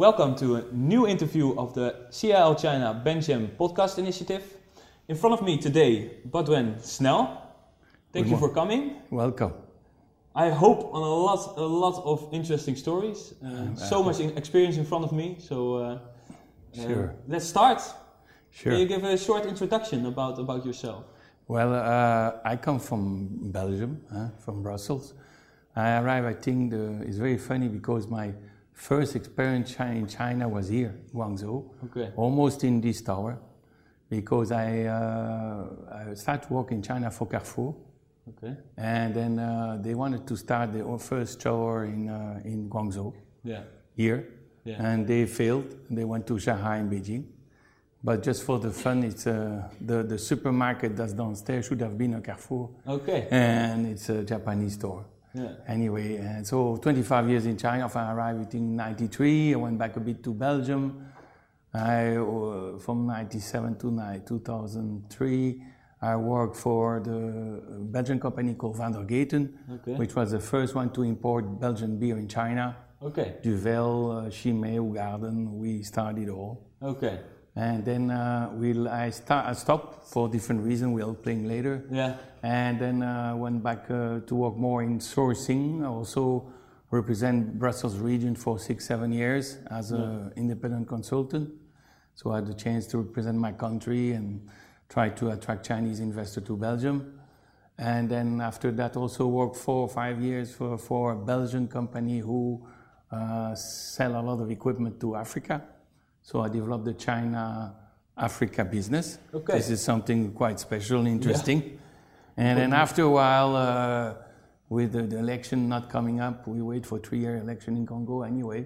Welcome to a new interview of the CIL China Bencham podcast initiative. In front of me today, Baudouin Snel. Thank Good you for coming. Welcome. I hope on a lot, a lot of interesting stories. Uh, so much experience in front of me. So uh, uh, Sure. let's start. Sure. Can you give a short introduction about about yourself? Well, uh, I come from Belgium, from Brussels. I arrived, I think, the, it's very funny because my first experience in China was here, Guangzhou, Okay. almost in this tower, because I, uh, I started working in China for Carrefour, Okay. and then uh, they wanted to start their first tower in, uh, in Guangzhou, Yeah. here, Yeah. and they failed. They went to Shanghai and Beijing. But just for the fun, it's uh, the, the supermarket that's downstairs should have been a Carrefour, Okay. and it's a Japanese store. Yeah. Anyway, and so 25 years in China. I arrived in '93. I went back a bit to Belgium. I, uh, from '97 to 2003, I worked for the Belgian company called Van der Gaten, Okay. which was the first one to import Belgian beer in China. Okay. Duvel, uh, Chimay, Garden, we started all. Okay. And then uh, we'll, I, start, I stopped for different reasons, we'll playing later. Yeah. And then uh, went back uh, to work more in sourcing. I also represent Brussels region for six, seven years as an independent consultant. So I had the chance to represent my country and try to attract Chinese investors to Belgium. And then after that, also worked four or five years for, for a Belgian company who uh, sell a lot of equipment to Africa. So I developed the China Africa business. Okay. This is something quite special, interesting. And then after a while, uh, with the, the election not coming up, we wait for three-year election in Congo anyway.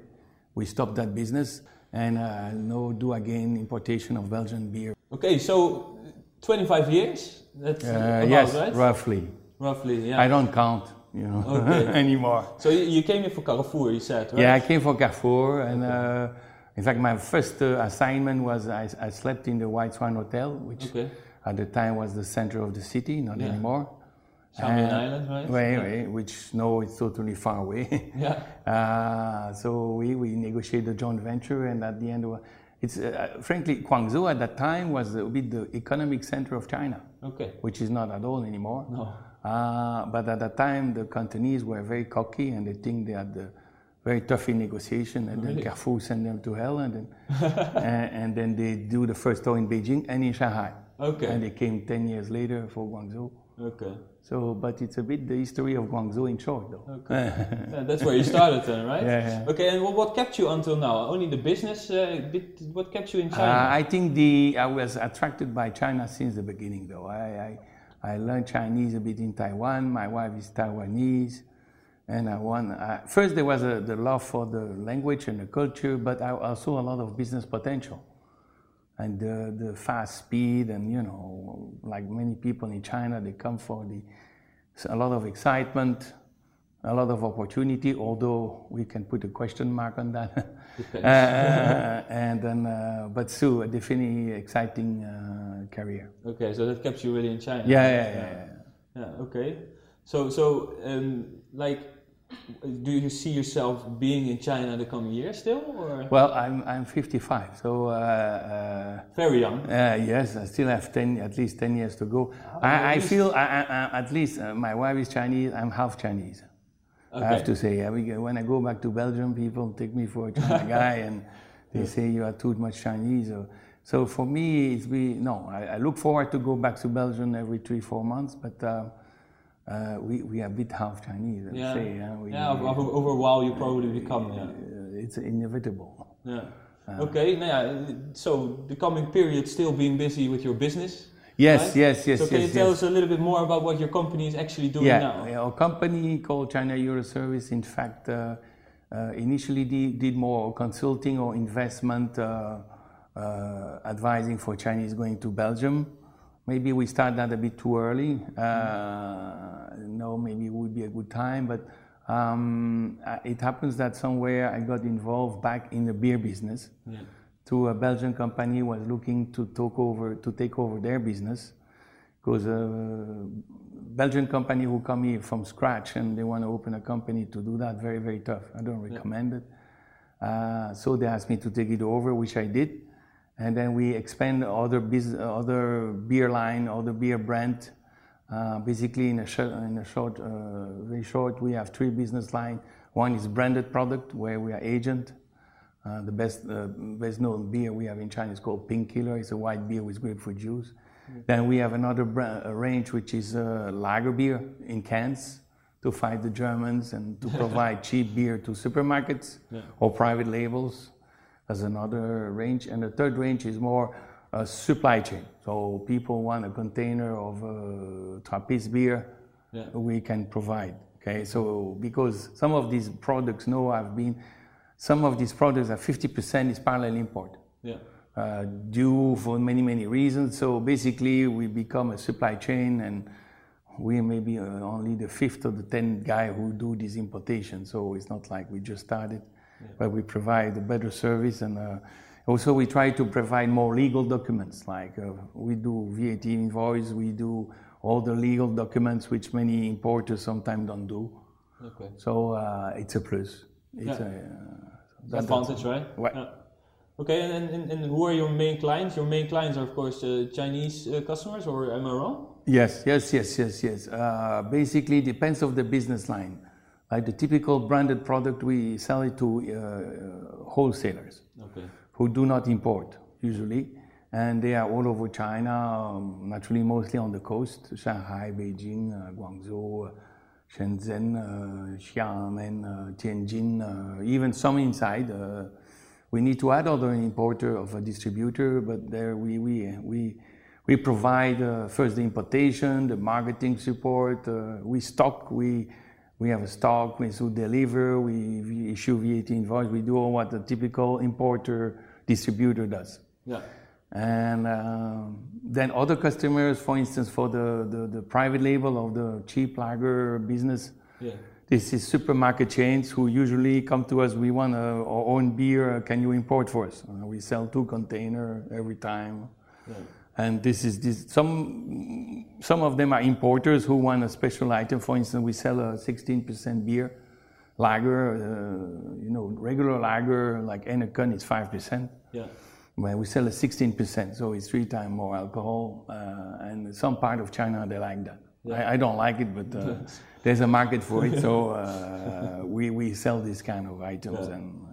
We stopped that business and uh, now do again importation of Belgian beer. Okay. So, 25 years. That's Uh, about yes, right. roughly. Roughly. Yeah. I don't count, you know, Okay. anymore. So you, came here for Carrefour, you said, right? Yeah, I came for Carrefour, and uh, in fact, my first uh, assignment was I, I slept in the White Swan Hotel, which Okay. at the time was the center of the city, not Yeah. anymore. Shamian Uh, Island, right? Right, Yeah. which now it's totally far away. Yeah. Uh, so we, we negotiated a joint venture, and at the end, it's uh, frankly Guangzhou at that time was a bit the economic center of China, Okay. which is not at all anymore. No. Uh, but at that time, the Cantonese were very cocky, and they think they had the very tough in negotiation, and then Really? Carrefour sent them to hell, and then and, and then they do the first tour in Beijing and in Shanghai, Okay. and they came ten years later for Guangzhou. Okay. So, but it's a bit the history of Guangzhou in short, though. Okay. Yeah, that's where you started then, right? Yeah, yeah. Okay, and what, what kept you until now? Only the business? Uh, did, what kept you in Uh, China? I think the I was attracted by China since the beginning, though. I, I, I learned Chinese a bit in Taiwan. My wife is Taiwanese, and I want. Uh, first, there was a, the love for the language and the culture, but I also a lot of business potential, and the, the fast speed, and you know, like many people in China, they come for the a lot of excitement. A lot of opportunity, although we can put a question mark on that. Uh, and then, uh, but still, a definitely exciting uh, career. okay, so that kept you really in China. Yeah, yeah, yeah. yeah. Yeah, okay. So, so um, like, do you see yourself being in China the coming years still, or Well, I'm I'm 55, so uh, very young? uh, uh, yes, I still have 10, at least 10 years to go. I, I feel, I, I, at least, uh, my wife is Chinese. I'm half Chinese. I have to say, we, when I go back to Belgium, people take me for a China guy, and they say you are too much Chinese. Or, so for me, it's be no. I, I look forward to go back to Belgium every three, four months, but uh, uh, we we are a bit half Chinese. I Yeah. say, yeah, we, Yeah, over, over a while you probably become. Yeah. uh, it's inevitable. Yeah. Okay. Now, yeah, so the coming period still being busy with your business. Yes, right? yes, yes, So can yes, you tell yes. us a little bit more about what your company is actually doing yeah, now? yeah, our company called China Euro Service, in fact, uh, uh, initially did, did more consulting or investment uh, uh, advising for Chinese going to Belgium. Maybe we started that a bit too early. Uh, no, maybe it would be a good time, but um, uh, it happens that somewhere I got involved back in the beer business. Yeah. to a Belgian company was looking to take over to take over their business because a Belgian company who come here from scratch and they want to open a company to do that very very tough. I don't recommend it. Uh, so they asked me to take it over, which I did. And then we expand other, beer line, other beer brand. Uh, basically, in a, sh- in a short, uh, very short, we have three business lines. One is branded product, where we are agent. Uh, the best, best known beer we have in China is called Pink Killer. It's a white beer with grapefruit juice. Mm. Then we have another brand, range which is lager beer in cans to fight the Germans and to provide cheap beer to supermarkets yeah. or private labels as another range. And the third range is more uh, supply chain. So people want a container of uh, Trappist beer, yeah. we can provide. Okay, so because some of these products now have been, some of these products are 50% is parallel import. Yeah. Uh, due for many, many reasons. So basically, we become a supply chain and we may be uh, only the fifth or the tenth guy who do this importation. So it's not like we just started, but we provide a better service and uh, also we try to provide more legal documents. Like uh, we do VAT invoice, we do all the legal documents which many importers sometimes don't do. Okay. So uh, it's a plus. It's yeah. a, advantage, right? right? Yeah. Okay, and, and, and who are your main clients? Your main clients are, of course, Chinese customers, or am I wrong? Yes, yes, yes, yes, yes. Basically, depends of the business line. Like the typical branded product, we sell it to uh, wholesalers okay. who do not import usually, and they are all over China. Um, naturally, mostly on the coast: Shanghai, Beijing, uh, Guangzhou. Shenzhen, uh, Xiamen, Tianjin, even some inside we need to add other importer of a distributor, but there we, we, we, we provide uh, first the importation, the marketing support, uh, we stock, we, we have a stock, we so deliver, we, issue VAT invoice, we do all what a typical importer distributor does. Yeah. And uh, then other customers, for instance, for the, the, the, private label of the cheap lager business, yeah this is supermarket chains who usually come to us. We want our own beer. Can you import for us? Uh, we sell two container every time. Yeah. And this is this. Some some of them are importers who want a special item. For instance, we sell a 16% beer lager. Uh, you know, regular lager like Heineken is five percent. Yeah. Well, we sell a 16%, so it's three times more alcohol. Uh, and some part of China they like that. Yeah. I, I, don't like it, but uh, there's a market for it. So uh, we, we sell these kind of items. Yeah. And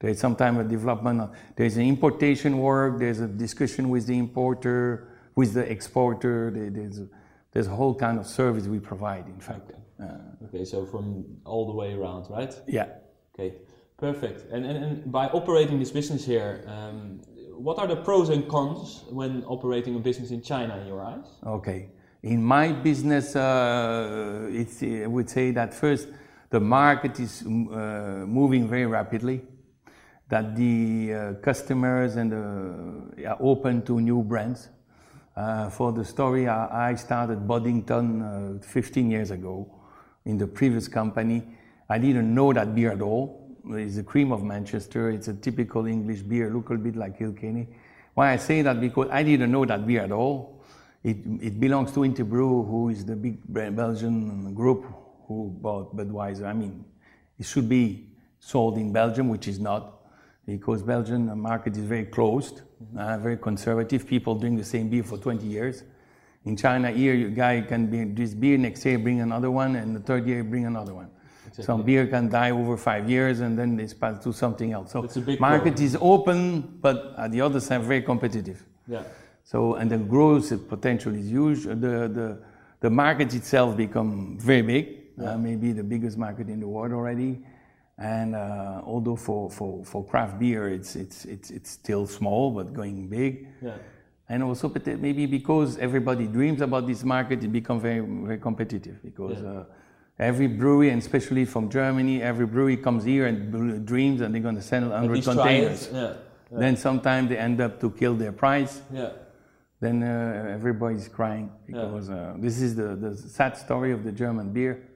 there's sometimes a development. There's an importation work. There's a discussion with the importer, with the exporter. There's a, there's a whole kind of service we provide, in fact. Okay. Uh, okay, so from all the way around, right? Yeah. Okay, perfect. And, and, and by operating this business here, um, what are the pros and cons when operating a business in China in your eyes? Okay. In my business, uh, I would say that first, the market is uh, moving very rapidly, that the uh, customers and uh, are open to new brands. Uh, for the story, I, started Boddington uh, 15 years ago in the previous company. I didn't know that beer at all. It's the cream of Manchester. It's a typical English beer, look a bit like Kilkenny. Why I say that because I didn't know that beer at all. It, it belongs to Interbrew, who is the big Belgian group who bought Budweiser. I mean, it should be sold in Belgium, which is not, because Belgian market is very closed, uh, very conservative. People drink the same beer for 20 years. In China, here, a guy can drink this beer, next year bring another one, and the third year bring another one. Exactly. Some beer can die over five years, and then it's passed to something else. So market problem. is open, but at the other side, very competitive. Yeah. So, and the growth potential is huge. The, the, the market itself become very big, yeah. uh, maybe the biggest market in the world already. And uh, although for, for, for craft beer, it's, it's, it's, it's still small, but going big. Yeah. And also maybe because everybody dreams about this market, it becomes very, very competitive because yeah. uh, every brewery, and especially from Germany, every brewery comes here and dreams and they're going to sell 100 containers. Yeah. Then sometimes they end up to kill their price. Yeah then uh, everybody's crying because uh, this is the, the sad story of the German beer.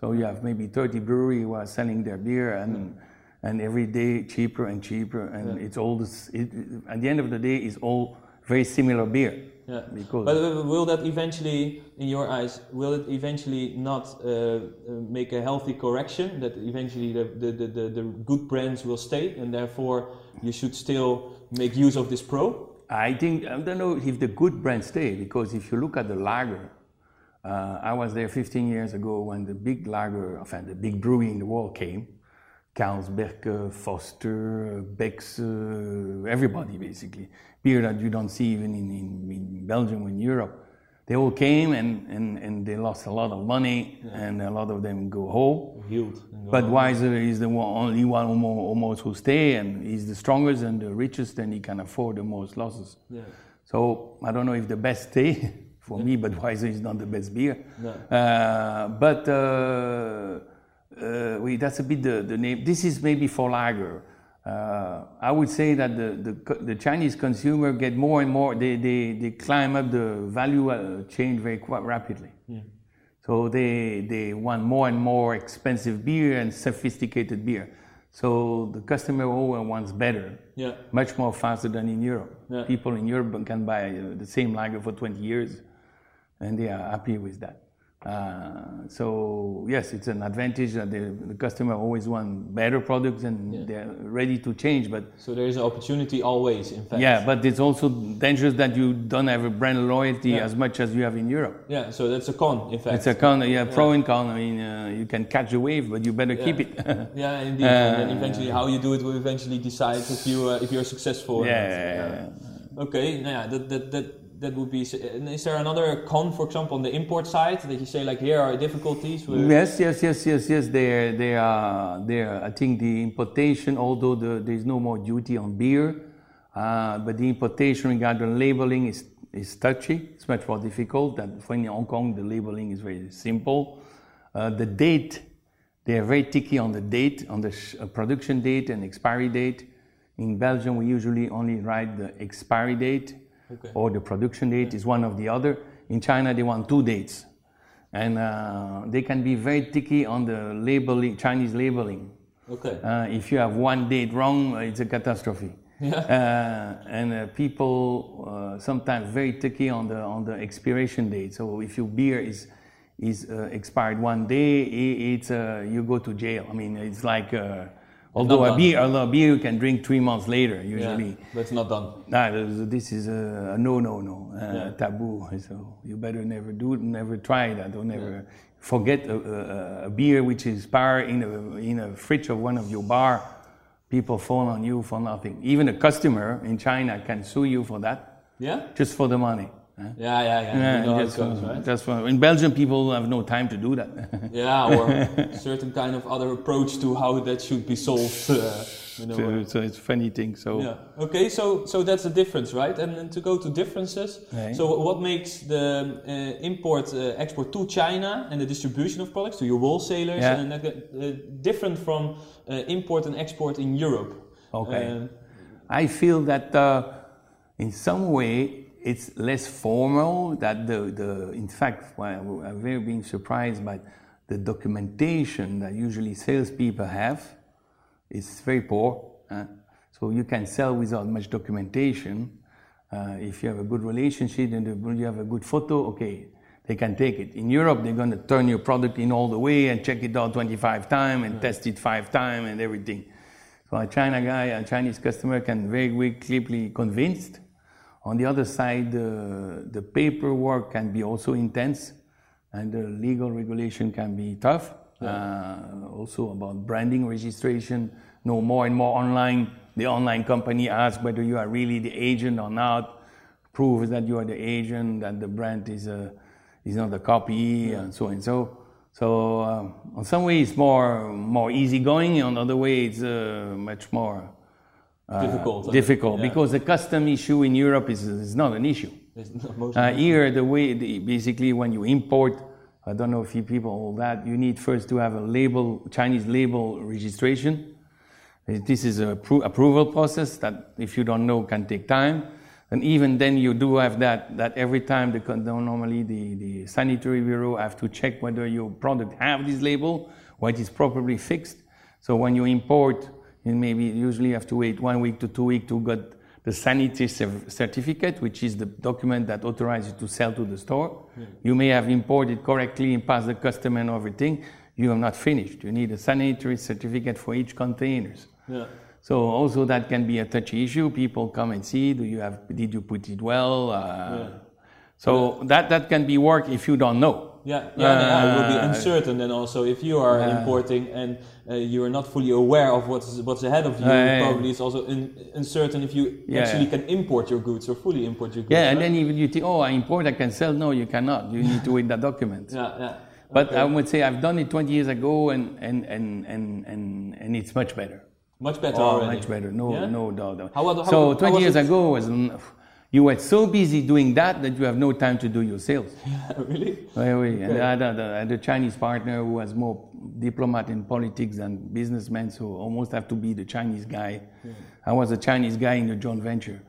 So you have maybe 30 breweries who are selling their beer and and every day cheaper and cheaper and yeah. it's all this, it, at the end of the day it's all very similar beer. Yeah. Because But uh, will that eventually, in your eyes, will it eventually not uh, uh, make a healthy correction? That eventually the, the, the, the, the good brands will stay, and therefore you should still make use of this pro? I think I don't know if the good brands stay because if you look at the lager, uh, I was there 15 years ago when the big lager, enfin, the big brewery in the world came. Carlsberg, Foster, Beck's, uh, everybody basically. Beer that you don't see even in, in, in Belgium or in Europe. They all came and, and, and they lost a lot of money and a lot of them go home. Yield. Budweiser is the one, only one almost who stay, and he's the strongest and the richest, and he can afford the most losses. Yeah. So I don't know if the best stay. For me, Budweiser is not the best beer. No. Uh, but uh, uh, we, that's a bit the, the name. This is maybe for lager. Uh, I would say that the, the, the Chinese consumer get more and more, they, they, they climb up the value uh, chain very quite rapidly. Yeah. So they, they want more and more expensive beer and sophisticated beer. So the customer always wants better, Yeah. much more faster than in Europe. Yeah. People in Europe can buy the same lager for 20 years and they are happy with that. Uh, so yes, it's an advantage that the, the customer always want better products and they're ready to change. But So there is an opportunity always, in fact. yeah, but it's also dangerous that you don't have a brand loyalty Yeah. as much as you have in Europe. Yeah, so that's a con, in fact. It's a con, yeah, pro and con. I mean, uh, you can catch the wave, but you better keep it. yeah, indeed. and eventually, how you do it will eventually decide if you uh, if you're successful. or not. yeah. Okay. Yeah, that that that would be. Is there another con, for example, on the import side that you say like here are difficulties? With, Yes, yes, yes, yes, yes. There, there are, there. I think the importation, although the, there is no more duty on beer, uh, but the importation regarding labeling is is touchy. It's much more difficult. Than for in Hong Kong, the labeling is very simple. Uh, the date, they are very ticky on the date, on the sh- uh, production date and expiry date. In Belgium, we usually only write the expiry date Okay. or the production date is one of the other. In China, they want two dates. And uh, they can be very ticky on the labeling, Chinese labeling. Okay. Uh, if you have one date wrong, uh, it's a catastrophe. Yeah. Uh, and uh, people uh, sometimes very ticky on the on the expiration date. So if your beer is is uh, expired one day, it's uh, you go to jail. I mean, it's like uh, although a beer, although a beer you can drink three months later usually. Yeah, but it's not done. Nah, this- is a, a no, no, no, uh, Yeah. taboo. So you better never do it, never try that, or never forget a, a, a beer which is power in a in a fridge of one of your bar. People fall on you for nothing. Even a customer in China can sue you for that, Yeah. just for the money. Huh? Yeah, yeah, yeah. you know goes, right? just for, in Belgium, people have no time to do that. Yeah, or certain kind of other approach to how that should be solved. Uh, you know, so, so it's a funny thing. So Yeah. Okay. So so that's the difference, right? And then to go to differences. Right. So what makes the uh, import uh, export to China and the distribution of products to your wholesalers Yeah. and that, uh, different from uh, import and export in Europe? Okay. Um, I feel that uh, in some way it's less formal. That the, the in fact, well, I've very been surprised by the documentation that usually salespeople have. is very poor. uh, so you can sell without much documentation. Uh, if you have a good relationship and you have a good photo, okay, they can take it. In Europe, they're going to turn your product in all the way and check it out 25 times and test it five times and everything. So a China guy, a Chinese customer can very quickly be convinced. On the other side, uh, the paperwork can be also intense, and the legal regulation can be tough. Uh, also about branding registration, no more and more online. The online company asks whether you are really the agent or not. Prove that you are the agent, that the brand is a, is not a copy, and so and so. So um, on some way it's more more easygoing. On other way it's uh, much more uh, Difficult, uh, difficult yeah. because the custom issue in Europe is, is not an issue. not Uh, here, the way the, basically when you import, I don't know if you people all that, you need first to have a label, Chinese label registration. This is a appro- approval process that, if you don't know, can take time. And even then, you do have that. That every time, the, normally the, the sanitary bureau have to check whether your product have this label, what is properly fixed. So when you import, you maybe usually have to wait one week to two weeks to get the sanitary certificate, which is the document that authorizes you to sell to the store. Yeah. You may have imported correctly and passed the custom and everything. You have not finished. You need a sanitary certificate for each containers. Yeah. So also that can be a touchy issue. People come and see, do you have, did you put it well? Uh, yeah. So that, that can be work if you don't know. Yeah, yeah, uh, it will be uh, uncertain And also if you are uh, importing and uh, you are not fully aware of what's what's ahead of you. probably it's also in, uncertain if you yeah. actually can import your goods or fully import your goods. Yeah, right? and then even you think, oh, I import, I can sell. No, you cannot. You need to wait the document. yeah, yeah. But okay. I would say I've done it 20 years ago, and and and and and, and it's much better. Much better oh, already. Much better. No, yeah? no doubt. How, how, so 20 years it? ago was you were so busy doing that that you have no time to do your sales. Really? Oui, oui. And I had, a, I had a Chinese partner who was more diplomat in politics than businessman, so almost have to be the Chinese guy. Yeah. I was a Chinese guy in the joint venture.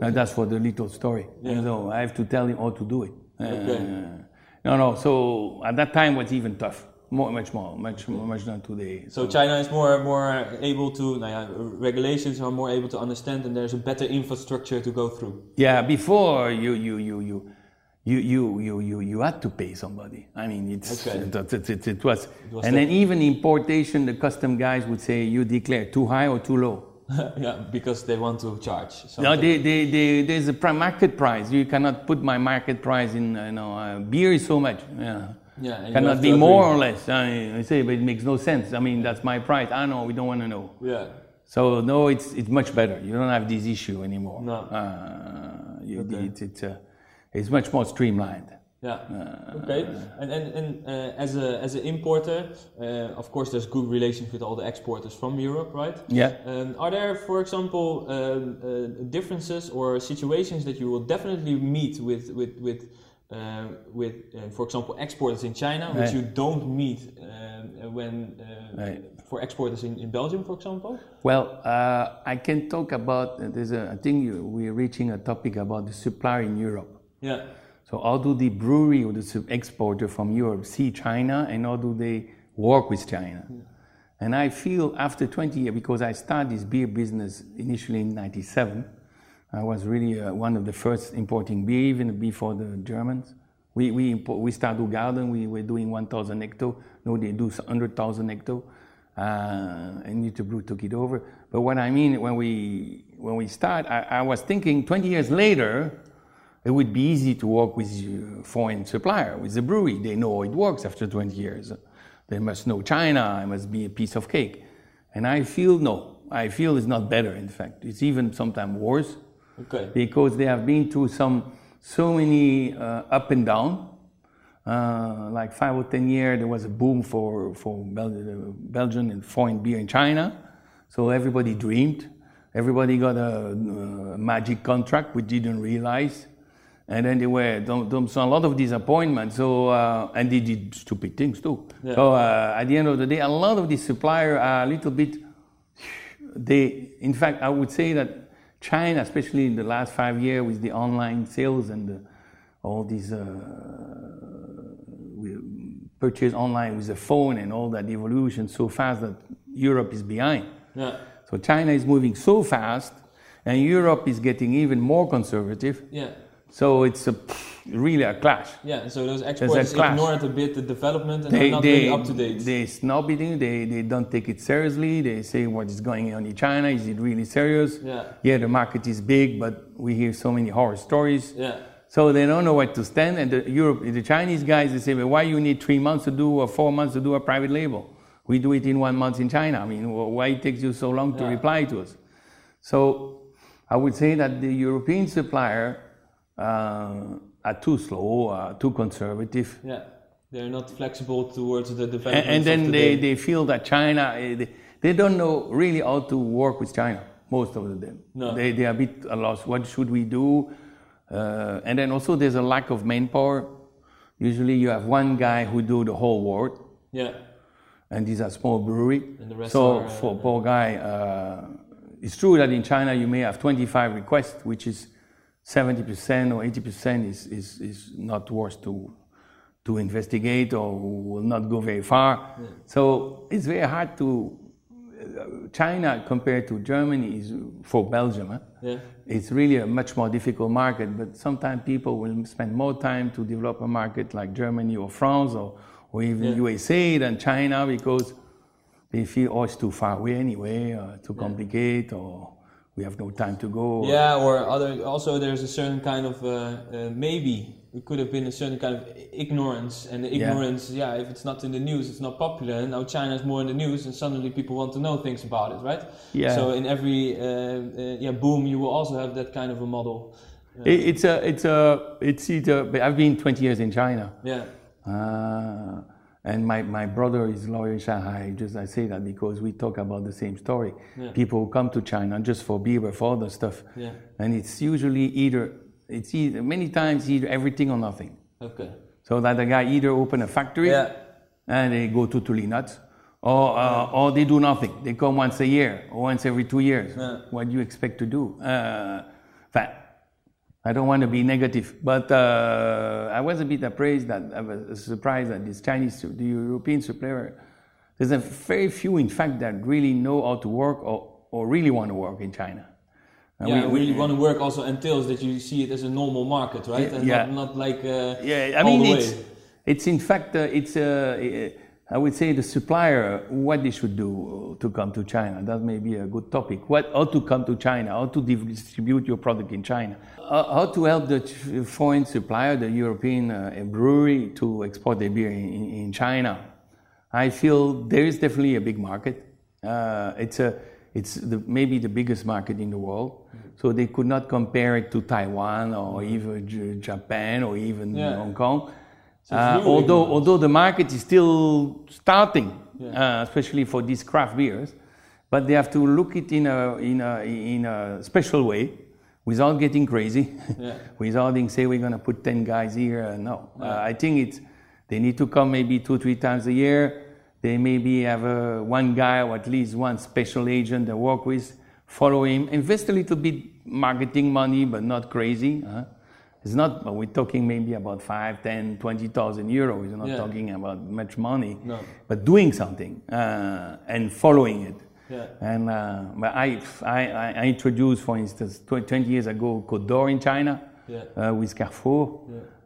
Okay. That's for the little story. Yeah. so I have to tell him how to do it. Okay. Uh, no, no. So at that time was even tough more, much more, much more, much than today. So, so China is more more able to, nah, regulations are more able to understand, and there's a better infrastructure to go through. Yeah, before you you you you. You, you, you, you, you had to pay somebody. I mean, it's, okay. it, it, it, it, was. Was and then even importation, the custom guys would say, you declare too high or too low. yeah, because they want to charge. Something. No, they, they, they, there's a prime market price. You cannot put my market price in. You know, uh, beer is so much. Yeah. Yeah, cannot be more or less. I, I, say, but it makes no sense. I mean, that's my price. I know we don't want to know. Yeah. So no, it's it's much better. You don't have this issue anymore. No. Uh, you, okay. it, it's uh, it's much more streamlined. Yeah. Uh, okay. And and, and uh, as a as an importer, uh, of course, there's good relations with all the exporters from Europe, right? Yeah. Um, are there, for example, um, uh, differences or situations that you will definitely meet with with with uh, with, uh, for example, exporters in China, which you don't meet uh, when right. for exporters in, in Belgium, for example? Well, I can talk about. There's a. I think we're reaching a topic about the supplier in Europe. Yeah. So how do the brewery or the exporter from Europe see China, and how do they work with China? Yeah. And I feel after 20 years, because I started this beer business initially in '97 I was really uh, one of the first importing beer, even before the Germans. We, we, import, we started garden, we were doing 1,000 hecto. Now they do 100,000 hecto. Uh, and Brew took it over. But what I mean, when we, when we start, I, I was thinking 20 years later, it would be easy to work with a foreign supplier, with the brewery. They know it works after 20 years. They must know China, it must be a piece of cake. And I feel no, I feel it's not better, in fact. It's even sometimes worse Okay. Because they have been through some so many uh, up and down. Uh, like five or ten years, there was a boom for for Bel- Belgian and foreign beer in China. So everybody dreamed. Everybody got a, a magic contract, which didn't realize. And then there were so a lot of disappointment. So uh, and they did stupid things too. Yeah. So uh, at the end of the day, a lot of these suppliers are a little bit. They, in fact, I would say that China, especially in the last five years with the online sales and the, all these uh, purchase online with the phone and all that evolution so fast that Europe is behind. Yeah. So China is moving so fast, and Europe is getting even more conservative. Yeah. So it's a, really a clash. Yeah, so those exports ignore it a bit the development and they, are not they, really up to date. They snub it, they, they don't take it seriously. They say what is going on in China, is it really serious? Yeah. Yeah, the market is big, but we hear so many horror stories. Yeah. So they don't know where to stand. And the Europe, the Chinese guys, they say, well, why you need three months to do or four months to do a private label? We do it in one month in China. I mean, why it takes you so long to yeah. reply to us? So I would say that the European supplier uh, are too slow, are too conservative. Yeah, they're not flexible towards the development. And, and then the they, they feel that China, eh, they, they don't know really how to work with China, most of them. No. They, they are a bit lost. What should we do? Uh, and then also there's a lack of manpower. Usually you have one guy who do the whole work. Yeah. And these are small brewery. so are, uh, for poor guy, uh, it's true that in China you may have 25 requests, which is 70% or 80% is, is, is not worth to, to investigate or will not go very far. Yeah. So it's very hard to, China compared to Germany is for Belgium. Huh? Yeah. It's really a much more difficult market, but sometimes people will spend more time to develop a market like Germany or France or, or even Yeah. USA than China because they feel, oh, it's too far away anyway, uh, too complicated, or we have no time to go. Yeah, or other. Also, there's a certain kind of uh, uh, maybe it could have been a certain kind of ignorance, and the ignorance. Yeah. if it's not in the news, it's not popular. And now China is more in the news, and suddenly people want to know things about it, right? Yeah. So in every uh, uh, yeah boom, you will also have that kind of a model. It- It's a, it's a, it's either, I've been 20 years in China. Yeah. And my, my brother is lawyer in Shanghai. Just I say that because we talk about the same story. Yeah. People who come to China just for beer, for other stuff. Yeah. And it's usually either it's either many times either everything or nothing. Okay. So that the guy either open a factory Yeah. and they go totally nuts, or uh, or they do nothing. They come once a year or once every two years. What do you expect to do? Uh, I don't want to be negative, but uh, I was a bit appraised that I was surprised that this Chinese, the European supplier, there's a very few, in fact, that really know how to work or, or really want to work in China. And yeah, we- we- really want to work also entails that you see it as a normal market, right? And Yeah. not, not like uh, Yeah, I all mean, the it's, way. it's in fact, uh, it's, uh, I would say the supplier, what they should do to come to China. That may be a good topic. What, how to come to China, how to distribute your product in China, uh, how to help the foreign supplier, the European uh, brewery, to export their beer in, in, in China. I feel there is definitely a big market. Uh, it's a, it's the, maybe the biggest market in the world. So they could not compare it to Taiwan or even Japan or even Yeah. Hong Kong. So Uh, although, although the market is still starting, Yeah. uh, especially for these craft beers, but they have to look it in a, in a, in a special way without getting crazy, Yeah. without being say we're going to put 10 guys here. Uh, no, uh, I think it's, they need to come maybe two, three times a year. They maybe have uh, one guy or at least one special agent they work with, follow him, invest a little bit marketing money, but not crazy. huh? It's not, but we're talking maybe about 5, 10, 20,000 euros. We're not Yeah. talking about much money, No. but doing something uh, and following it. Yeah. And uh, but I, I, I introduced, for instance, 20 years ago, Côte d'Or in China Yeah. uh, with Carrefour.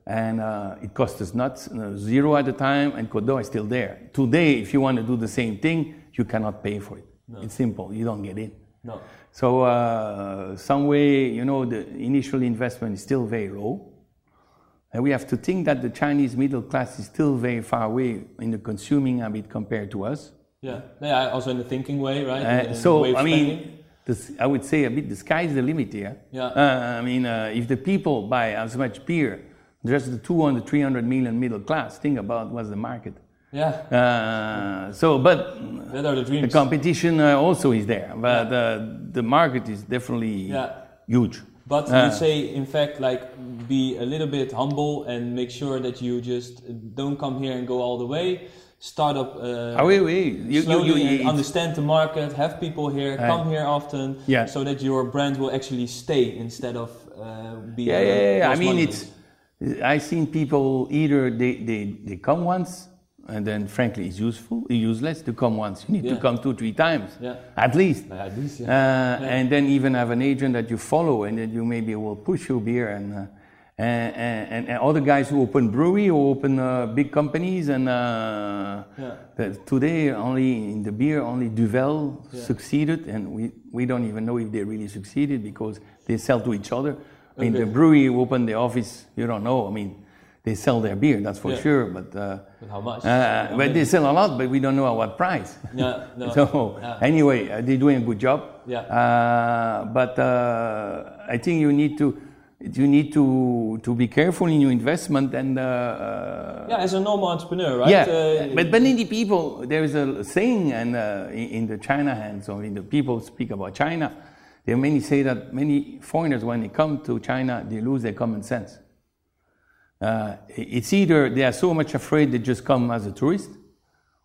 And uh, it cost us not uh, zero at the time, and Côte d'Or is still there. Today, if you want to do the same thing, you cannot pay for it. It's simple, you don't get in. No. So, uh, some way, you know, the initial investment is still very low. And we have to think that the Chinese middle class is still very far away in the consuming habit compared to us. Yeah. Yeah. Also in the thinking way, right? Uh, In the way so, I mean, this, I would say a bit the sky's the limit here. Yeah. Uh, I mean, uh, if the people buy as much beer, just the 200, 300 million middle class, think about what's the market. Yeah. Uh, so, but That are the the competition uh, also is there, but uh, the market is definitely Yeah. huge. But Uh, you say, in fact, like be a little bit humble and make sure that you just don't come here and go all the way. Start up uh, Ah, oui, oui. You, you, slowly you, and it's- understand the market. Have people here, come here often, yeah. so that your brand will actually stay instead of uh, be. Yeah, yeah, yeah. I mean, it's. I've seen people either they, they, they come once, and then frankly, it's useful, useless to come once. You need Yeah. to come two, three times, Yeah. at least. At least, Uh, yeah. And then even have an agent that you follow, and that you maybe will push your beer, and uh, and, and, and other guys who open brewery or open uh, big companies, and uh, today only in the beer only Duvel succeeded, and we, we don't even know if they really succeeded because they sell to each other. I mean, the brewery opened the office, you don't know. I mean, they sell their beer, that's for Yeah. sure, but. Uh, But how much? uh, but they sell a lot, but we don't know at what price. Yeah, no. so Yeah. anyway, uh, they're doing a good job. Yeah. Uh, but uh, I think you need to you need to to be careful in your investment and. Uh, yeah, as a normal entrepreneur, right? yeah, Uh, but but in the people, there is a saying, and uh, in, the China hands, or in the people speak about China, there many say that many foreigners, when they come to China, they lose their common sense. Uh, it's either they are so much afraid they just come as a tourist,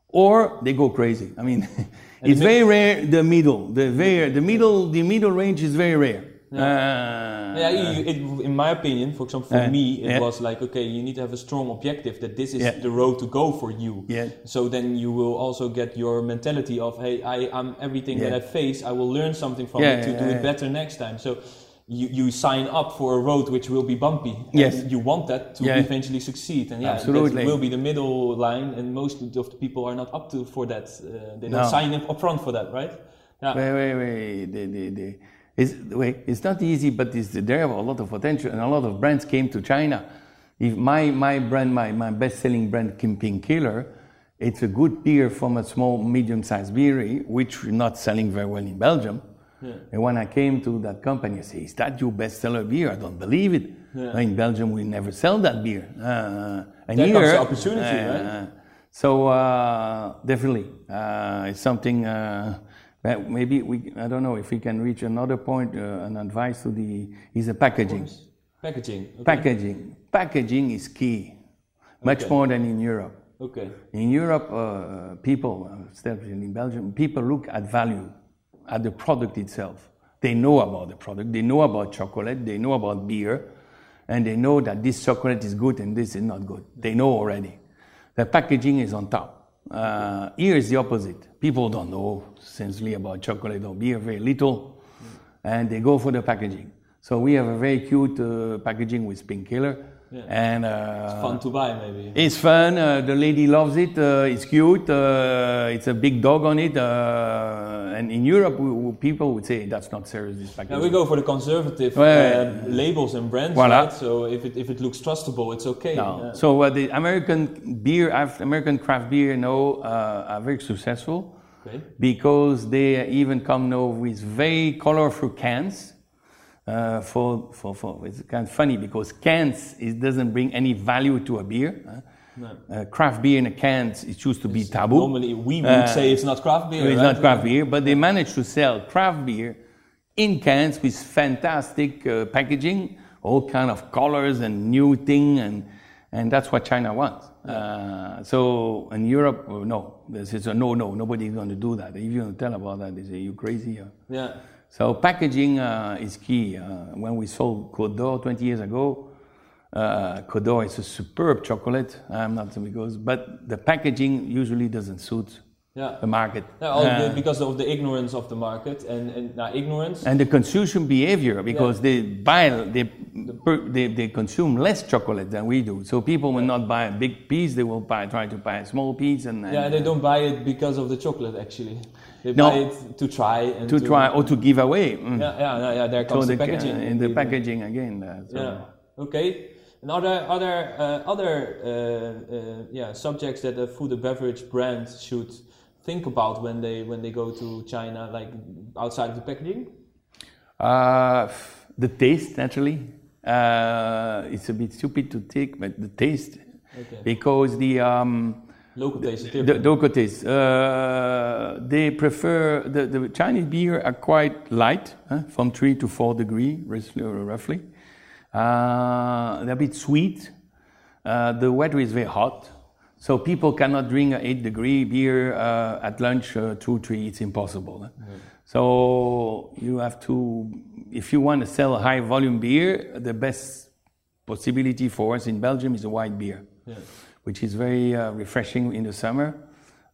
or they go crazy. I mean, it's very rare the middle. The very the middle the middle range is very rare. Uh, Yeah, you- it, in my opinion, for example, for Uh, me, it yeah. was like, okay, you need to have a strong objective that this is Yeah. the road to go for you. Yeah. So then you will also get your mentality of, hey, I, I'm everything Yeah. that I face, I will learn something from Yeah, it to yeah, do yeah. it better next time. So you, you sign up for a road which will be bumpy. Yes. You want that to Yeah. eventually succeed. And yeah, Absolutely. that will be the middle line. And most of the people are not up to for that. Uh, they don't No. sign up front for that, right? Yeah. Wait, wait, wait. The, the, the, it's, wait, it's not easy, but it's, there have a lot of potential, and a lot of brands came to China. If my, my brand, my, my best-selling brand, Kim Pink Killer, it's a good beer from a small, medium-sized brewery, which we're not selling very well in Belgium. Yeah. And when I came to that company, I say, "Is that your bestseller beer?" I don't believe it. Yeah. In Belgium, we never sell that beer. Uh, and There here, opportunity, uh, right? So uh, definitely, uh, it's something. Uh, that maybe we. I don't know if we can reach another point. Uh, an advice to the is the packaging. Packaging. Okay. Packaging. Packaging is key, much Okay. more than in Europe. Okay. In Europe, uh, people, uh, especially in Belgium, people look at value, at the product itself. They know about the product, they know about chocolate, they know about beer, and they know that this chocolate is good and this is not good. They know already. The packaging is on top. Uh, here is the opposite. People don't know essentially about chocolate or beer, very little, and they go for the packaging. So we have a very cute uh, packaging with Pink Killer, Yeah. and uh, Fun to buy, maybe. it's fun. Uh, the lady loves it. Uh, it's cute. Uh, it's a big dog on it. Uh, and in Europe, we, we- people would say that's not serious. This Yeah, packaging. we go for the conservative Well, uh, labels and brands, Voilà. right? So if it, if it looks trustable, it's okay. No. Yeah. So uh, the American beer, American craft beer, uh, are very successful Okay. because they even come now with very colorful cans. Uh, for, for, for it's kind of funny because cans it doesn't bring any value to a beer. huh? Uh, craft beer in a can it used to be taboo. Normally, we would Uh, say it's not craft beer. It's right? not craft beer, but they managed to sell craft beer in cans with fantastic uh, packaging, all kind of colors and new thing, and and that's what China wants. Uh, so in Europe, uh, no, this is a no, no, nobody's going to do that. If you tell about that, they say you're crazy. uh." Yeah. So packaging uh, is key. Uh, when we sold Côte d'Or 20 years ago, uh, d'Or is a superb chocolate. I'm not because, but the packaging usually doesn't suit Yeah. the market. Yeah, the- Uh, because of the ignorance of the market and, and ignorance. and the consumption behavior because they buy they, they they consume less chocolate than we do. So people will not buy a big piece; they will buy try to buy a small piece and, and yeah, they don't buy it because of the chocolate actually. They No. buy it to try and to try or to give away. Mm. Yeah, yeah, yeah. There So comes the, the packaging. in the packaging again. Uh, so. Yeah. Okay. And other other uh, other uh, uh, yeah subjects that a food and beverage brand should think about when they when they go to China, like outside of the packaging. Uh, the taste, naturally. Uh, it's a bit stupid to take, but the taste, Okay. because the um, Is the local taste, uh, they prefer the, the Chinese beer are quite light, huh, from three to four degree, roughly. roughly. Uh, they're a bit sweet. Uh, the weather is very hot, so people cannot drink an eight degree beer uh, at lunch, uh, two, three. It's impossible. huh? So you have to, if you want to sell a high volume beer, the best possibility for us in Belgium is a white beer, Yeah. Which is very uh, refreshing in the summer.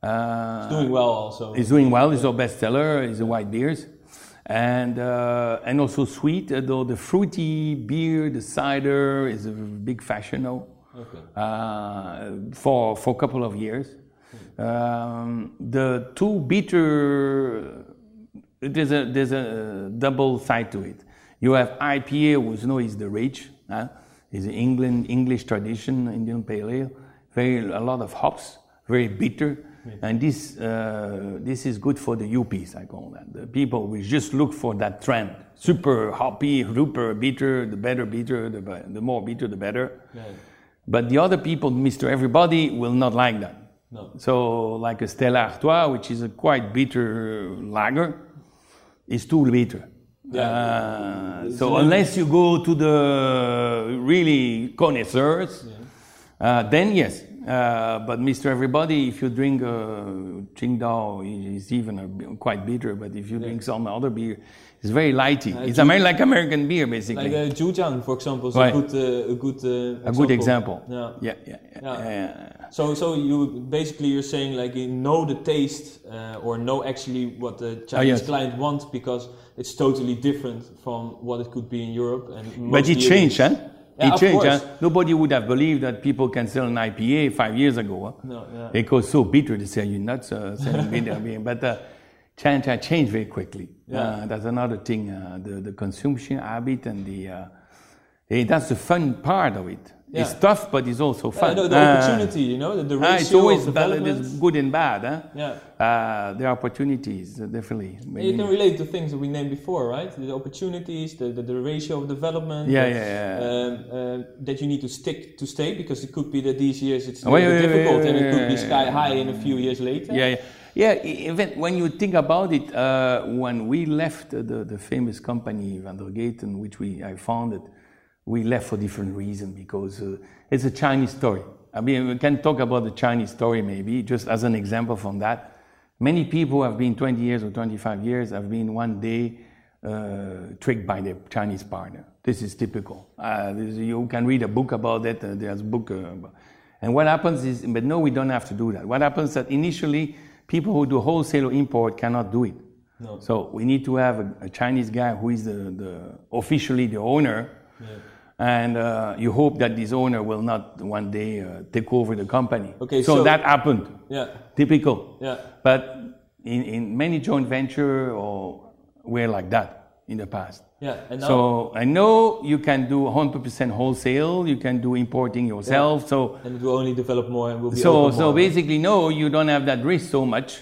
Uh, Doing well also. it's doing well. It's our best seller. Is the white beers, and uh, and also sweet. uh, Though the fruity beer, the cider is a big fashion now Okay. uh, for for a couple of years. Um, the two bitter, there's a there's a double side to it. You have IPA, which you know is the rich, Huh? Is England English tradition Indian Pale Ale. Very a lot of hops, very bitter. And this, uh, this is good for the UPs, I call that. The people will just look for that trend. Super hoppy, super bitter, the better bitter, the, be- the more bitter, the better. Yeah. But the other people, Mr. Everybody, will not like that. No. So, like a Stella Artois, which is a quite bitter lager, is too bitter. Yeah. Uh, so, unless you go to the really connoisseurs, uh, then yes, Uh, but Mr. Everybody, if you drink uh, Qingdao, it's even a, quite bitter. But if you drink some other beer, it's very lighty. it's Ju- Amer- like American beer, basically. Like uh, Zhujiang, for example, is Right. a good, uh, a good, uh, a good example. Yeah. yeah, yeah. yeah, Yeah. yeah. So, so you basically you're saying like you know the taste uh, or know actually what the Chinese Oh, yes. client wants because it's totally different from what it could be in Europe. And But it changed, huh? Yeah, it changed, huh? Nobody would have believed that people can sell an IPA five years ago. Huh? No, yeah. It was so bitter to say you're nuts uh, selling bitter beer. But uh, China changed very quickly. Yeah. Uh, that's another thing, uh, the, the consumption habit and the. Uh, eh, that's the fun part of it. It's tough, but it's also Yeah, fun. the, the Uh, opportunity, you know, the, the ah, ratio it's always bad, it's good and bad. Huh? Yeah. Uh, there are opportunities, uh, definitely. And you can relate to things that we named before, right? The opportunities, the, the, the ratio of development. Yeah, yeah, yeah. Um, uh, that you need to stick to stay because it could be that these years it's a Wait, little wait, wait, difficult and it could be sky high in a few years later. Yeah, yeah. Yeah, even when you think about it, uh, when we left the, the famous company Van der Gaten, which we I founded, we left for different reasons because uh, it's a Chinese story. I mean, we can talk about the Chinese story maybe, just as an example from that. Many people have been 20 years or 25 years have been one day uh, tricked by their Chinese partner. This is typical. Uh, this, you can read a book about it. Uh, there's a book. Uh, and what happens is, but no, we don't have to do that. What happens is that initially, people who do wholesale or import cannot do it. No. So we need to have a, a Chinese guy who is the, the officially the owner, and uh, you hope that this owner will not one day uh, take over the company. Okay, so, so- that happened. Yeah. Typical. Yeah. But in, in many joint venture or we're like that in the past. Yeah. And now, So I know you can do 100% wholesale, you can do importing yourself. So and it will only develop more and will be so so basically no, you don't have that risk so much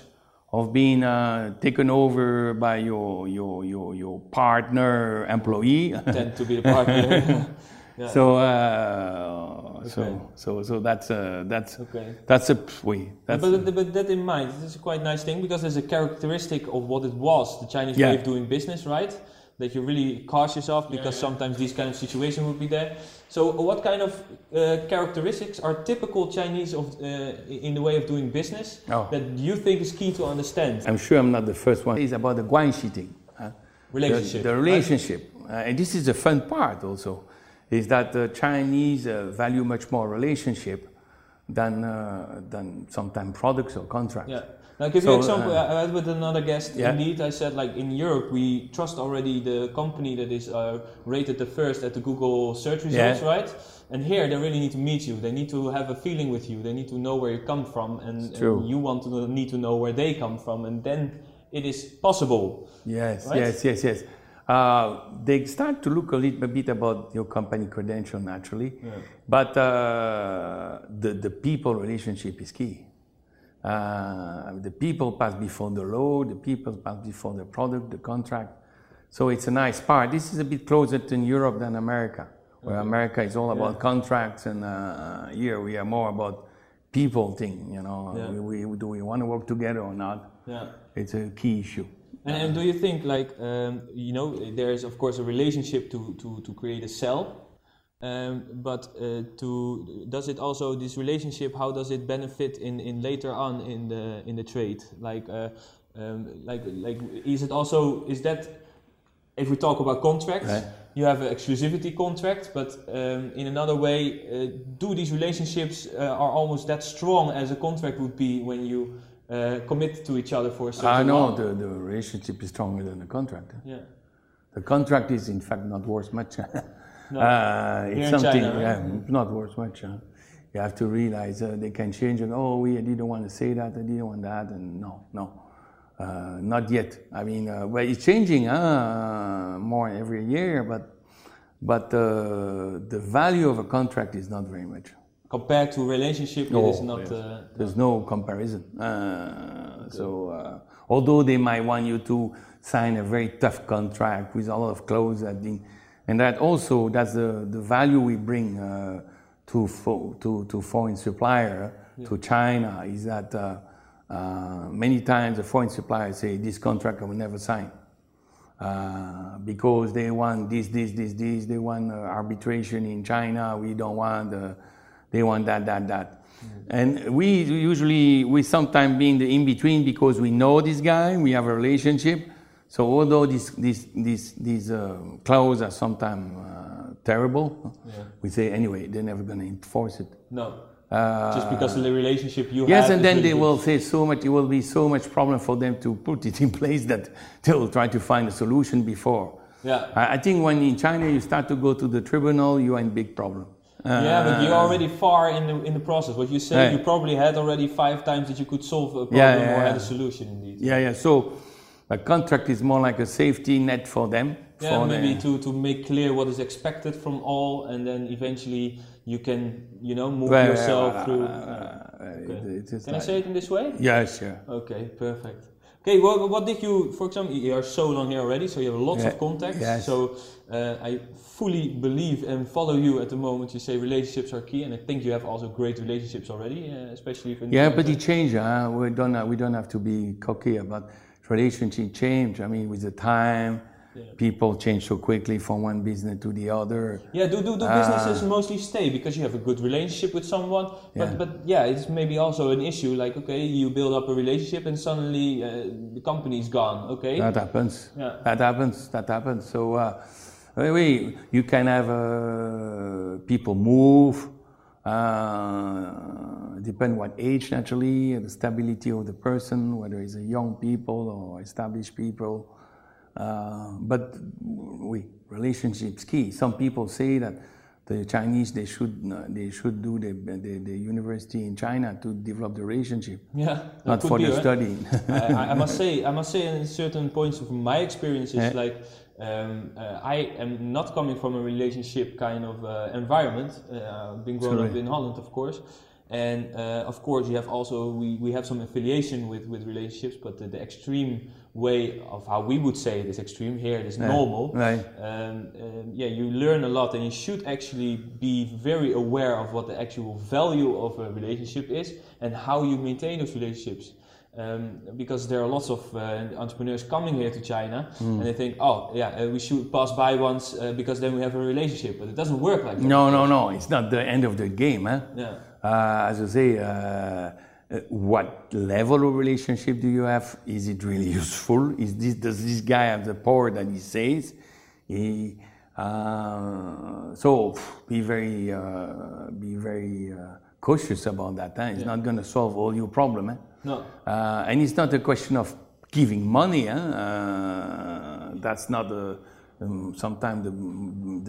of being uh, taken over by your your your your partner employee. tend to be the partner. yeah. So uh, Okay. so so so that's uh, that's Okay. that's a way. That's but, but, but that in mind, this is a quite nice thing because there's a characteristic of what it was, the Chinese Yeah. way of doing business, right? That you're really cautious of because sometimes these kind of situations would be there. So, what kind of uh, characteristics are typical Chinese of uh, in the way of doing business Oh. that you think is key to understand? I'm sure I'm not the first one. It's about the guanxi thing. huh? Relationship, The, the right? relationship. Uh, and this is the fun part also, is that the Chinese uh, value much more relationship than, uh, than sometimes products or contracts. Yeah. Now, give So, you an example. uh, I had with another guest. Yeah. Indeed, I said like in Europe we trust already the company that is uh, rated the first at the Google search results, Yeah. right? And here they really need to meet you. They need to have a feeling with you. They need to know where you come from, and, and you want to know, need to know where they come from, and then it is possible. Yes, Right? yes, yes, yes. Uh, they start to look a little bit about your company credential naturally, but uh, the, the people relationship is key. Uh, the people pass before the law, the people pass before the product, the contract. So it's a nice part. This is a bit closer to Europe than America, where America is all about contracts, and uh, here we are more about people thing. You know, Yeah. we, we, do we want to work together or not? Yeah. It's a key issue. And, and do you think like um, you know there is of course a relationship to to, to create a cell, um, but uh, to does it also this relationship how does it benefit in, in later on in the in the trade like uh, um, like like is it also is that if we talk about contracts Right. you have an exclusivity contract but um, in another way uh, do these relationships uh, are almost that strong as a contract would be when you uh, commit to each other for a certain I know the, the relationship is stronger than the contract. yeah The contract is in fact not worth much. No. uh, it's in something, China, right? yeah, not worth much. Huh? You have to realize uh, they can change and oh, we didn't want to say that, I didn't want that, and no, no, uh, not yet. I mean, uh, well, it's changing uh, more every year, but but uh, the value of a contract is not very much. compared to relationship, No, it is not. yes. Uh, There's no comparison. Uh, So, uh, although they might want you to sign a very tough contract with a lot of clauses, that thing, and that also that's the, the value we bring uh, to, fo- to to foreign supplier to China is that uh, uh, many times the foreign supplier say this contract I will never sign. Uh, because they want this, this, this, this. They want uh, arbitration in China. We don't want. Uh, they want that, that, that. And we usually, we sometimes be in the in between because we know this guy, we have a relationship. So although these, these, these, these uh, clauses are sometimes uh, terrible, Yeah. we say anyway, they're never going to enforce it. No. Uh, Just because of the relationship you Yes, have. Yes, and then really they good. will say so much, it will be so much problem for them to put it in place that they will try to find a solution before. Yeah. I I think when in China you start to go to the tribunal, you are in big problem. yeah, but you're already far in the in the process. What you say, Yeah. you probably had already five times that you could solve a problem yeah, or had a solution indeed. Yeah, yeah. So a contract is more like a safety net for them. Yeah, for maybe the- to, to make clear what is expected from all, and then eventually you can, you know, move Well, yourself uh, through. uh, it- it is Can I say it in this way? Yes, yeah. Okay, perfect. Okay, what, what did you, for example, you are so long here already, so you have lots Yeah, of contacts. yes. So uh, I fully believe and follow you at the moment. You say relationships are key, and I think you have also great relationships already, uh, especially if Yeah, but it changed. Huh? We don't we don't have to be cocky about relationship change. I mean, with the time, people change so quickly from one business to the other. Yeah, do, do, do Uh, businesses mostly stay because you have a good relationship with someone? But, Yeah. but yeah, it's maybe also an issue like, okay, you build up a relationship and suddenly uh, the company is gone, okay? That happens. Yeah. That happens. That happens. So, uh, anyway, you can have uh, people move. Uh, depend what age naturally, the stability of the person, whether it's a young people or established people. Uh, but we relationships key. Some people say that the Chinese they should uh, they should do the, the the university in China to develop the relationship, Yeah, not for be, the right? study. I, I- I must say, I must say, in certain points of my experiences, Yeah. like um, uh, I am not coming from a relationship kind of uh, environment. Uh, I've been grown up in Holland, of course, and uh, of course you have also we, we have some affiliation with with relationships, but the, the extreme way of how we would say it is extreme here. It is Yeah. normal. Right. Um, um, yeah, you learn a lot, and you should actually be very aware of what the actual value of a relationship is and how you maintain those relationships. Um, because there are lots of uh, entrepreneurs coming here to China, Hmm. and they think, oh, yeah, uh, we should pass by once uh, because then we have a relationship. But it doesn't work like that. No, no, no. It's not the end of the game. Huh? Yeah. Uh, as I say, uh, uh, what level of relationship do you have? Is it really useful? Is this, does this guy have the power that he says? He, uh, so be very, uh, be very uh, cautious about that. Huh? It's not going to solve all your problem. Huh? No. Uh, and it's not a question of giving money. Huh? Uh, that's not the. Um, sometimes the,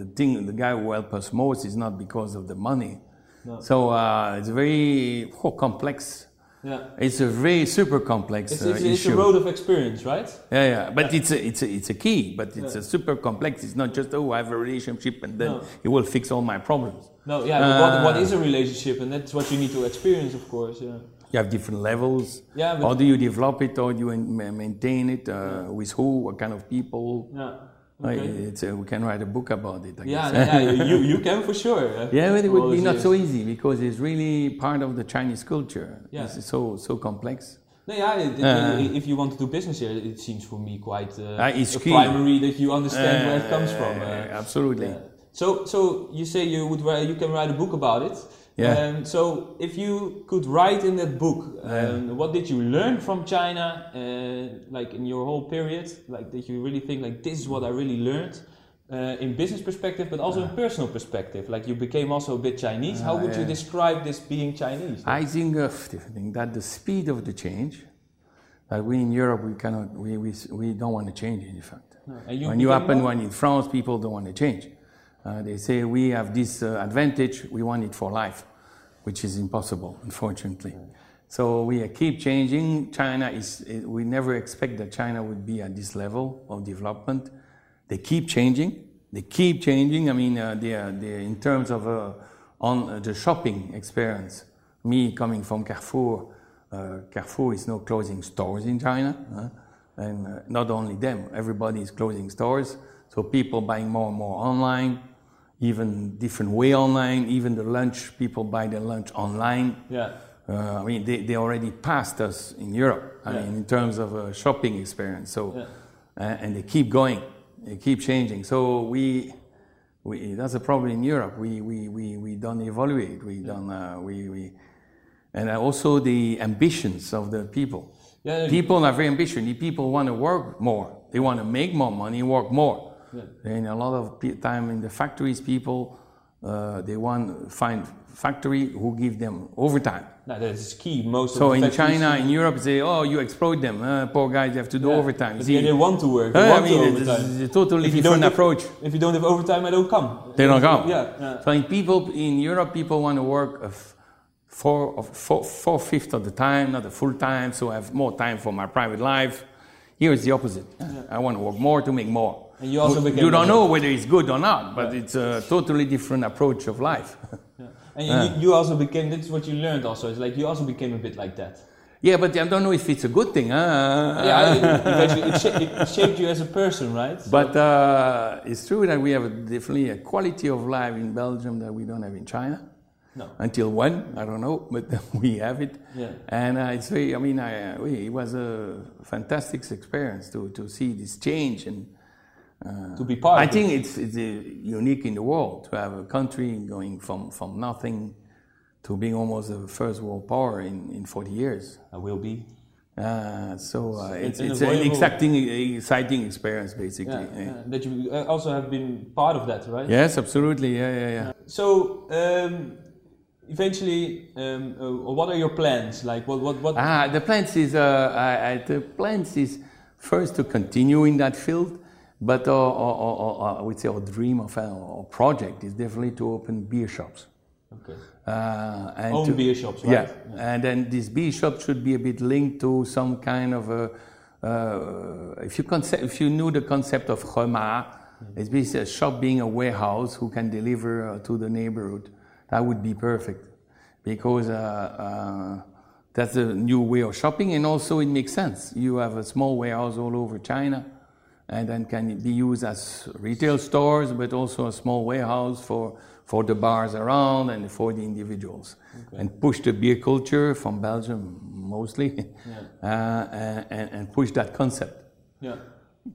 the thing, the guy who helps us most is not because of the money. No. So uh, it's very oh, complex. Yeah. It's a very super complex It's, uh, it's, it's a road of experience, right? Yeah, yeah, but it's a, it's a, it's a key, but it's a super complex. It's not just oh, I have a relationship and then No. it will fix all my problems. No, yeah. But what, what Uh, a relationship, and that's what you need to experience, of course. Yeah. You have different levels. Yeah, but- How do you develop it? How do you maintain it? Uh, With who? What kind of people? Yeah. Uh, Okay. It's, uh, we can write a book about it. I Yeah, guess. yeah, you, you can for sure. Yeah, but it would be not so easy because it's really part of the Chinese culture. Yeah. It's so so complex. No, yeah, it, Uh. if you want to do business here, it seems for me quite uh, Ah, it's a key. primary that you understand where it comes from. Uh, uh, absolutely. So, so you say you would write, you can write a book about it. Yeah. Um, so, if you could write in that book, um, what did you learn from China, uh, like in your whole period, like did you really think like this is what I really learned. Uh, in business perspective, but also in personal perspective, like you became also a bit Chinese. How would you describe this being Chinese? I think, think that the speed of the change, that we in Europe we cannot, we, we, we don't want to change. In fact, And you when you happen when in France, people don't want to change. Uh, they say we have this uh, advantage, we want it for life, which is impossible, unfortunately. So we keep changing. China is, we never expect that China would be at this level of development. They keep changing. They keep changing. I mean, uh, they are, they are in terms of uh, on uh, the shopping experience. Me coming from Carrefour, Carrefour is now closing stores in China, huh? and not only them. Everybody is closing stores. So people buying more and more online, even different way online. Even the lunch, people buy their lunch online. Yeah. Uh, I mean, they, they already passed us in Europe. I Yeah. mean, in terms of uh, shopping experience. So, Yeah. uh, and they keep going, they keep changing. So we, we that's a problem in Europe. We we we, we don't evaluate. We don't. Uh, we we and also the ambitions of the people. Yeah, People are very ambitious. People want to work more. They want to make more money, work more. Yeah. And a lot of time in the factories, people uh, they want find factory who give them overtime. no, that is key. Most So of in the China, in Europe, say, oh, you exploit them. Uh, poor guys have to do Yeah. overtime. See, yeah, they want to work. They uh, I want to mean, it's, overtime. it's a totally different don't- approach. If you don't have overtime, I don't come. They don't come. Yeah, yeah. So in people in Europe, people want to work a f- four of four, four fifths of the time, not a full time, so I have more time for my private life. Here is the opposite. I want to work more to make more. And you also became you don't know whether it's good or not, but it's a totally different approach of life. Yeah. And you, you also became, that's what you learned also, it's like you also became a bit like that. yeah, but I don't know if it's a good thing. Huh? Yeah, it, eventually it, sha- it shaped you as a person, right? But uh, it's true that we have a, definitely a quality of life in Belgium that we don't have in China. no. Until when, I don't know, but we have it. Yeah. And uh, it's very, I mean, I, uh, it was a fantastic experience to, to see this change. And To be part I think it's, it's uh, unique in the world to have a country going from, from nothing to being almost a first world power in, in 40 years. I will be. Uh, so uh, it's, an it's an exciting, exciting experience, basically. Yeah, Yeah. That you uh, also have been part of that, right? Yes, absolutely. Yeah, yeah, yeah. So, um, eventually, um, uh, what are your plans? Like, what, what, what? Ah, the plans is uh, I, I, the plans is first to continue in that field, but uh, uh, uh, uh, I would say our dream of our project is definitely to open beer shops. Okay. Uh, and Own to- beer shops, right? Yeah. and then this beer shop should be a bit linked to some kind of a. Uh, if you concept, if you knew the concept of Remar, it's basically a shop being a warehouse who can deliver uh, to the neighborhood. That would be perfect, because uh, uh, that's a new way of shopping, and also it makes sense. You have a small warehouse all over China, and then can be used as retail stores, but also a small warehouse for, for the bars around and for the individuals. And push the beer culture from Belgium mostly, uh, and, and push that concept. Yeah.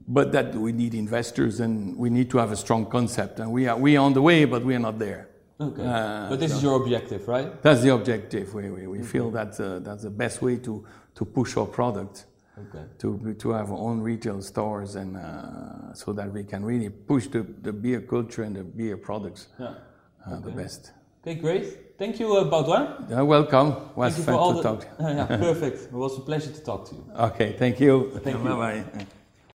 But that we need investors and we need to have a strong concept. And we are, we are on the way, but we are not there. Okay. Uh, but this is your objective, right? That's the objective. We, we, we feel that's, uh, that's the best way to, to push our product Okay. to, to have our own retail stores and uh, so that we can really push the, the beer culture and the beer products Yeah. uh, the best. Okay, great. Thank you, uh, Baudouin. Uh, welcome. Was Thank you fun for all to the. talk. yeah, perfect. It was a pleasure to talk to you. Okay, thank you. Thank you. Bye bye.